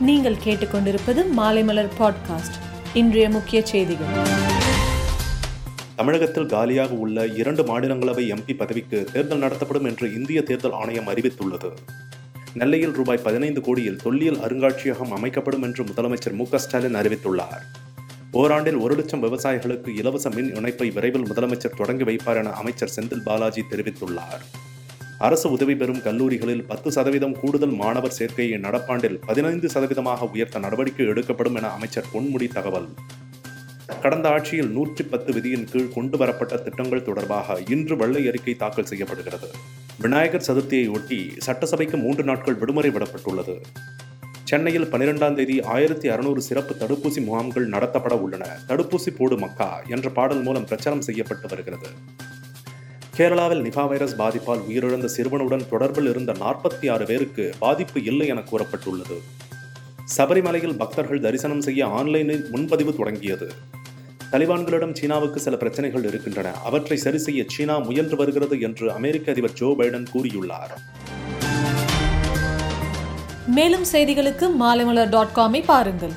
நீங்கள் கேட்டுக்கொண்டிருப்பது மாலைமலர் பாட்காஸ்ட் இன்றைய முக்கிய செய்திகள். தமிழகத்தில் காலியாக உள்ள இரண்டு மாநிலங்களவை எம்பி பதவிக்கு தேர்தல் நடத்தப்படும் என்று இந்திய தேர்தல் ஆணையம் அறிவித்துள்ளது. நெல்லையில் ரூபாய் பதினைந்து கோடியில் தொல்லியல் அருங்காட்சியகம் அமைக்கப்படும் என்று முதலமைச்சர் மு ஸ்டாலின் அறிவித்துள்ளார். ஓராண்டில் ஒரு லட்சம் விவசாயிகளுக்கு இலவச மின் இணைப்பை விரைவில் முதலமைச்சர் தொடங்கி வைப்பார் என அமைச்சர் செந்தில் பாலாஜி தெரிவித்துள்ளார். அரசு உதவி பெறும் கல்லூரிகளில் பத்து சதவீதம் கூடுதல் மாணவர் சேர்க்கையை நடப்பாண்டில் பதினைந்து சதவீதமாக உயர்த்த நடவடிக்கை எடுக்கப்படும் என அமைச்சர் பொன்முடி தகவல். கடந்த ஆட்சியில் நூற்றி பத்து விதியின் கீழ் கொண்டு வரப்பட்ட திட்டங்கள் தொடர்பாக இன்று வெள்ளை அறிக்கை தாக்கல் செய்யப்படுகிறது. விநாயகர் சதுர்த்தியை ஒட்டி சட்டசபைக்கு மூன்று நாட்கள் விடுமுறை விடப்பட்டுள்ளது. சென்னையில் பனிரெண்டாம் தேதி ஆயிரத்தி அறுநூறு சிறப்பு தடுப்பூசி முகாம்கள் நடத்தப்பட உள்ளன. தடுப்பூசி போடு மக்கா என்ற பாடல் மூலம் பிரச்சாரம் செய்யப்பட்டு வருகிறது. கேரளாவில் நிபா வைரஸ் பாதிப்பால் உயிரிழந்த சிறுவனுடன் தொடர்பில் இருந்த நாற்பத்தி ஆறு பேருக்கு பாதிப்பு இல்லை என கூறப்பட்டுள்ளது. சபரிமலையில் பக்தர்கள் தரிசனம் செய்ய ஆன்லைனில் முன்பதிவு தொடங்கியது. தலிபான்களிடம் சீனாவுக்கு சில பிரச்சனைகள் இருக்கின்றன. அவற்றை சரி செய்ய சீனா முயன்று வருகிறது என்று அமெரிக்க அதிபர் ஜோ பைடன் கூறியுள்ளார். மேலும் செய்திகளுக்கு மாலைமலர் டாட் காமை பாருங்கள்.